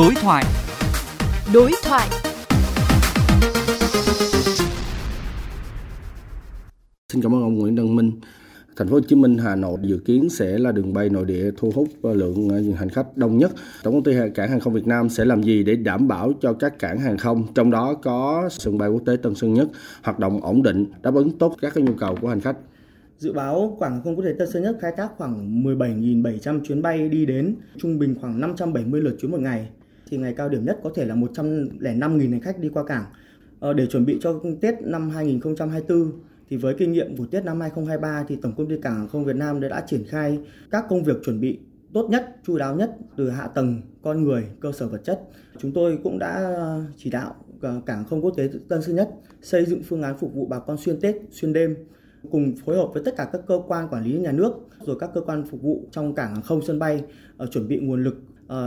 Đối thoại. Đối thoại. Xin cảm ơn ông Nguyễn Đăng Minh. Thành phố Hồ Chí Minh, Hà Nội dự kiến sẽ là đường bay nội địa thu hút lượng hành khách đông nhất. Tổng công ty Cảng hàng không Việt Nam sẽ làm gì để đảm bảo cho các cảng hàng không, trong đó có sân bay quốc tế Tân Sơn Nhất hoạt động ổn định, đáp ứng tốt các nhu cầu của hành khách? Dự báo Cảng hàng không quốc tế Tân Sơn Nhất khai thác khoảng 17.700 chuyến bay đi đến, trung bình khoảng 570 lượt chuyến một ngày. Thì ngày cao điểm nhất có thể là 105.000 hành khách đi qua cảng. Ờ, để chuẩn bị cho Tết năm 2024 thì với kinh nghiệm của Tết năm 2023 thì Tổng công ty Cảng hàng không Việt Nam đã triển khai các công việc chuẩn bị tốt nhất, chu đáo nhất từ hạ tầng, con người, cơ sở vật chất. Chúng tôi cũng đã chỉ đạo ờ, Cảng không quốc tế Tân Sơn Nhất xây dựng phương án phục vụ bà con xuyên Tết, xuyên đêm cùng phối hợp với tất cả các cơ quan quản lý nhà nước rồi các cơ quan phục vụ trong cảng hàng không sân bay uh, chuẩn bị nguồn lực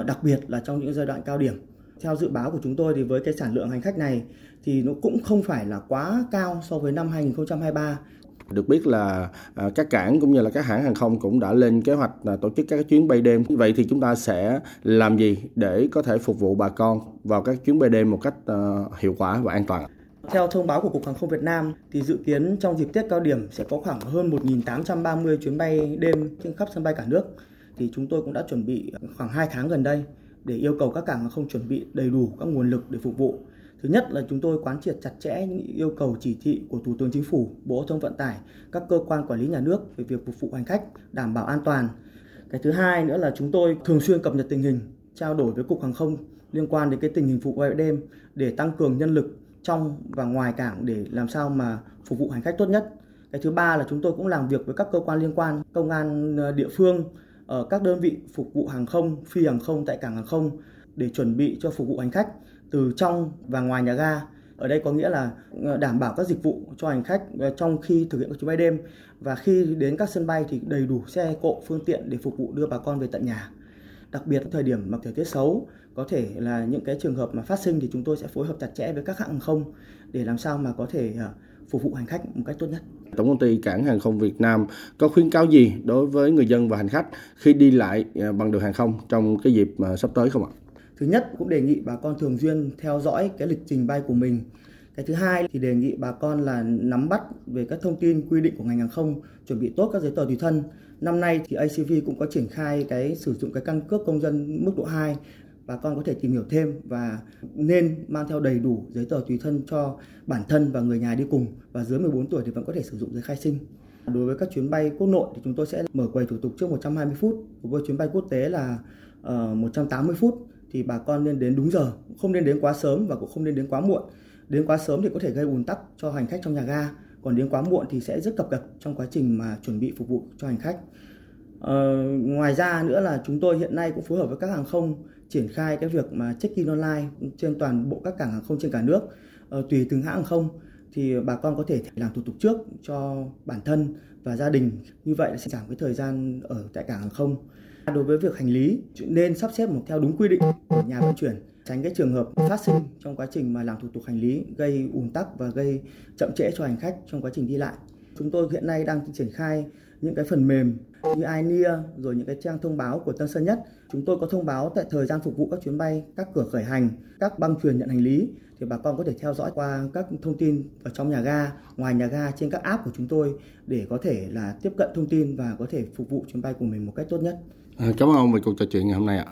đặc biệt là trong những giai đoạn cao điểm. Theo dự báo của chúng tôi thì với cái sản lượng hành khách này thì nó cũng không phải là quá cao so với năm 2023. Được biết là à, các cảng cũng như là các hãng hàng không cũng đã lên kế hoạch à, tổ chức các chuyến bay đêm. Vậy thì chúng ta sẽ làm gì để có thể phục vụ bà con vào các chuyến bay đêm một cách à, hiệu quả và an toàn? Theo thông báo của Cục Hàng không Việt Nam thì dự kiến trong dịp Tết cao điểm sẽ có khoảng hơn 1.830 chuyến bay đêm trên khắp sân bay cả nước. Thì chúng tôi cũng đã chuẩn bị khoảng 2 tháng gần đây để yêu cầu các cảng hàng không chuẩn bị đầy đủ các nguồn lực để phục vụ. Thứ nhất là chúng tôi quán triệt chặt chẽ những yêu cầu chỉ thị của Thủ tướng Chính phủ, Bộ Giao thông Vận tải, các cơ quan quản lý nhà nước về việc phục vụ hành khách đảm bảo an toàn. Cái thứ hai nữa là chúng tôi thường xuyên cập nhật tình hình, trao đổi với Cục Hàng không liên quan đến cái tình hình phục vụ đêm để tăng cường nhân lực trong và ngoài cảng để làm sao mà phục vụ hành khách tốt nhất. Cái thứ ba là chúng tôi cũng làm việc với các cơ quan liên quan, công an ờ, địa phương, ở các đơn vị phục vụ hàng không, phi hàng không tại cảng hàng không để chuẩn bị cho phục vụ hành khách từ trong và ngoài nhà ga. Ở đây có nghĩa là ờ, đảm bảo các dịch vụ cho hành khách ờ, trong khi thực hiện các chuyến bay đêm và khi đến các sân bay thì đầy đủ xe cộ phương tiện để phục vụ đưa bà con về tận nhà đặc biệt thời điểm mà thời tiết xấu có thể là những cái trường hợp mà phát sinh thì chúng tôi sẽ phối hợp chặt chẽ với các hãng hàng không để làm sao mà có thể phục vụ hành khách một cách tốt nhất. Tổng công ty Cảng hàng không Việt Nam có khuyến cáo gì đối với người dân và hành khách khi đi lại ờ, bằng đường hàng không trong cái dịp mà sắp tới không ạ? Thứ nhất cũng đề nghị bà con thường xuyên theo dõi cái lịch trình bay của mình. Cái thứ hai thì đề nghị bà con là nắm bắt về các thông tin quy định của ngành hàng không, chuẩn bị tốt các giấy tờ tùy thân. Năm nay thì ACV cũng có triển khai cái sử dụng cái căn cước công dân mức độ 2 bà con có thể tìm hiểu thêm và nên mang theo đầy đủ giấy tờ tùy thân cho bản thân và người nhà đi cùng và dưới 14 tuổi thì vẫn có thể sử dụng giấy khai sinh. Đối với các chuyến bay quốc nội thì chúng tôi sẽ mở quầy thủ tục trước 120 phút, với chuyến bay quốc tế là ờ, uh, 180 phút thì bà con nên đến đúng giờ, không nên đến quá sớm và cũng không nên đến quá muộn. Đến quá sớm thì có thể gây ùn tắc cho hành khách trong nhà ga, còn đến quá muộn thì sẽ rất cập cập trong quá trình mà chuẩn bị phục vụ cho hành khách. Ờ, ngoài ra nữa là chúng tôi hiện nay cũng phối hợp với các hàng không triển khai cái việc mà check-in online trên toàn bộ các cảng hàng không trên cả nước. Ờ, tùy từng hãng hàng không thì bà con có thể làm thủ tục trước cho bản thân và gia đình. Như vậy sẽ giảm cái thời gian ở tại cảng hàng không. Đối với việc hành lý nên sắp xếp một theo đúng quy định của nhà vận chuyển tránh cái trường hợp phát sinh trong quá trình mà làm thủ tục hành lý gây ùn tắc và gây chậm trễ cho hành khách trong quá trình đi lại. Chúng tôi hiện nay đang triển khai những cái phần mềm như iNear rồi những cái trang thông báo của Tân Sơn Nhất. Chúng tôi có thông báo tại thời gian phục vụ các chuyến bay, các cửa khởi hành, các băng truyền nhận hành lý thì bà con có thể theo dõi qua các thông tin ở trong nhà ga, ngoài nhà ga trên các app của chúng tôi để có thể là tiếp cận thông tin và có thể phục vụ chuyến bay của mình một cách tốt nhất. À, cảm ơn ông về cuộc trò chuyện ngày hôm nay ạ.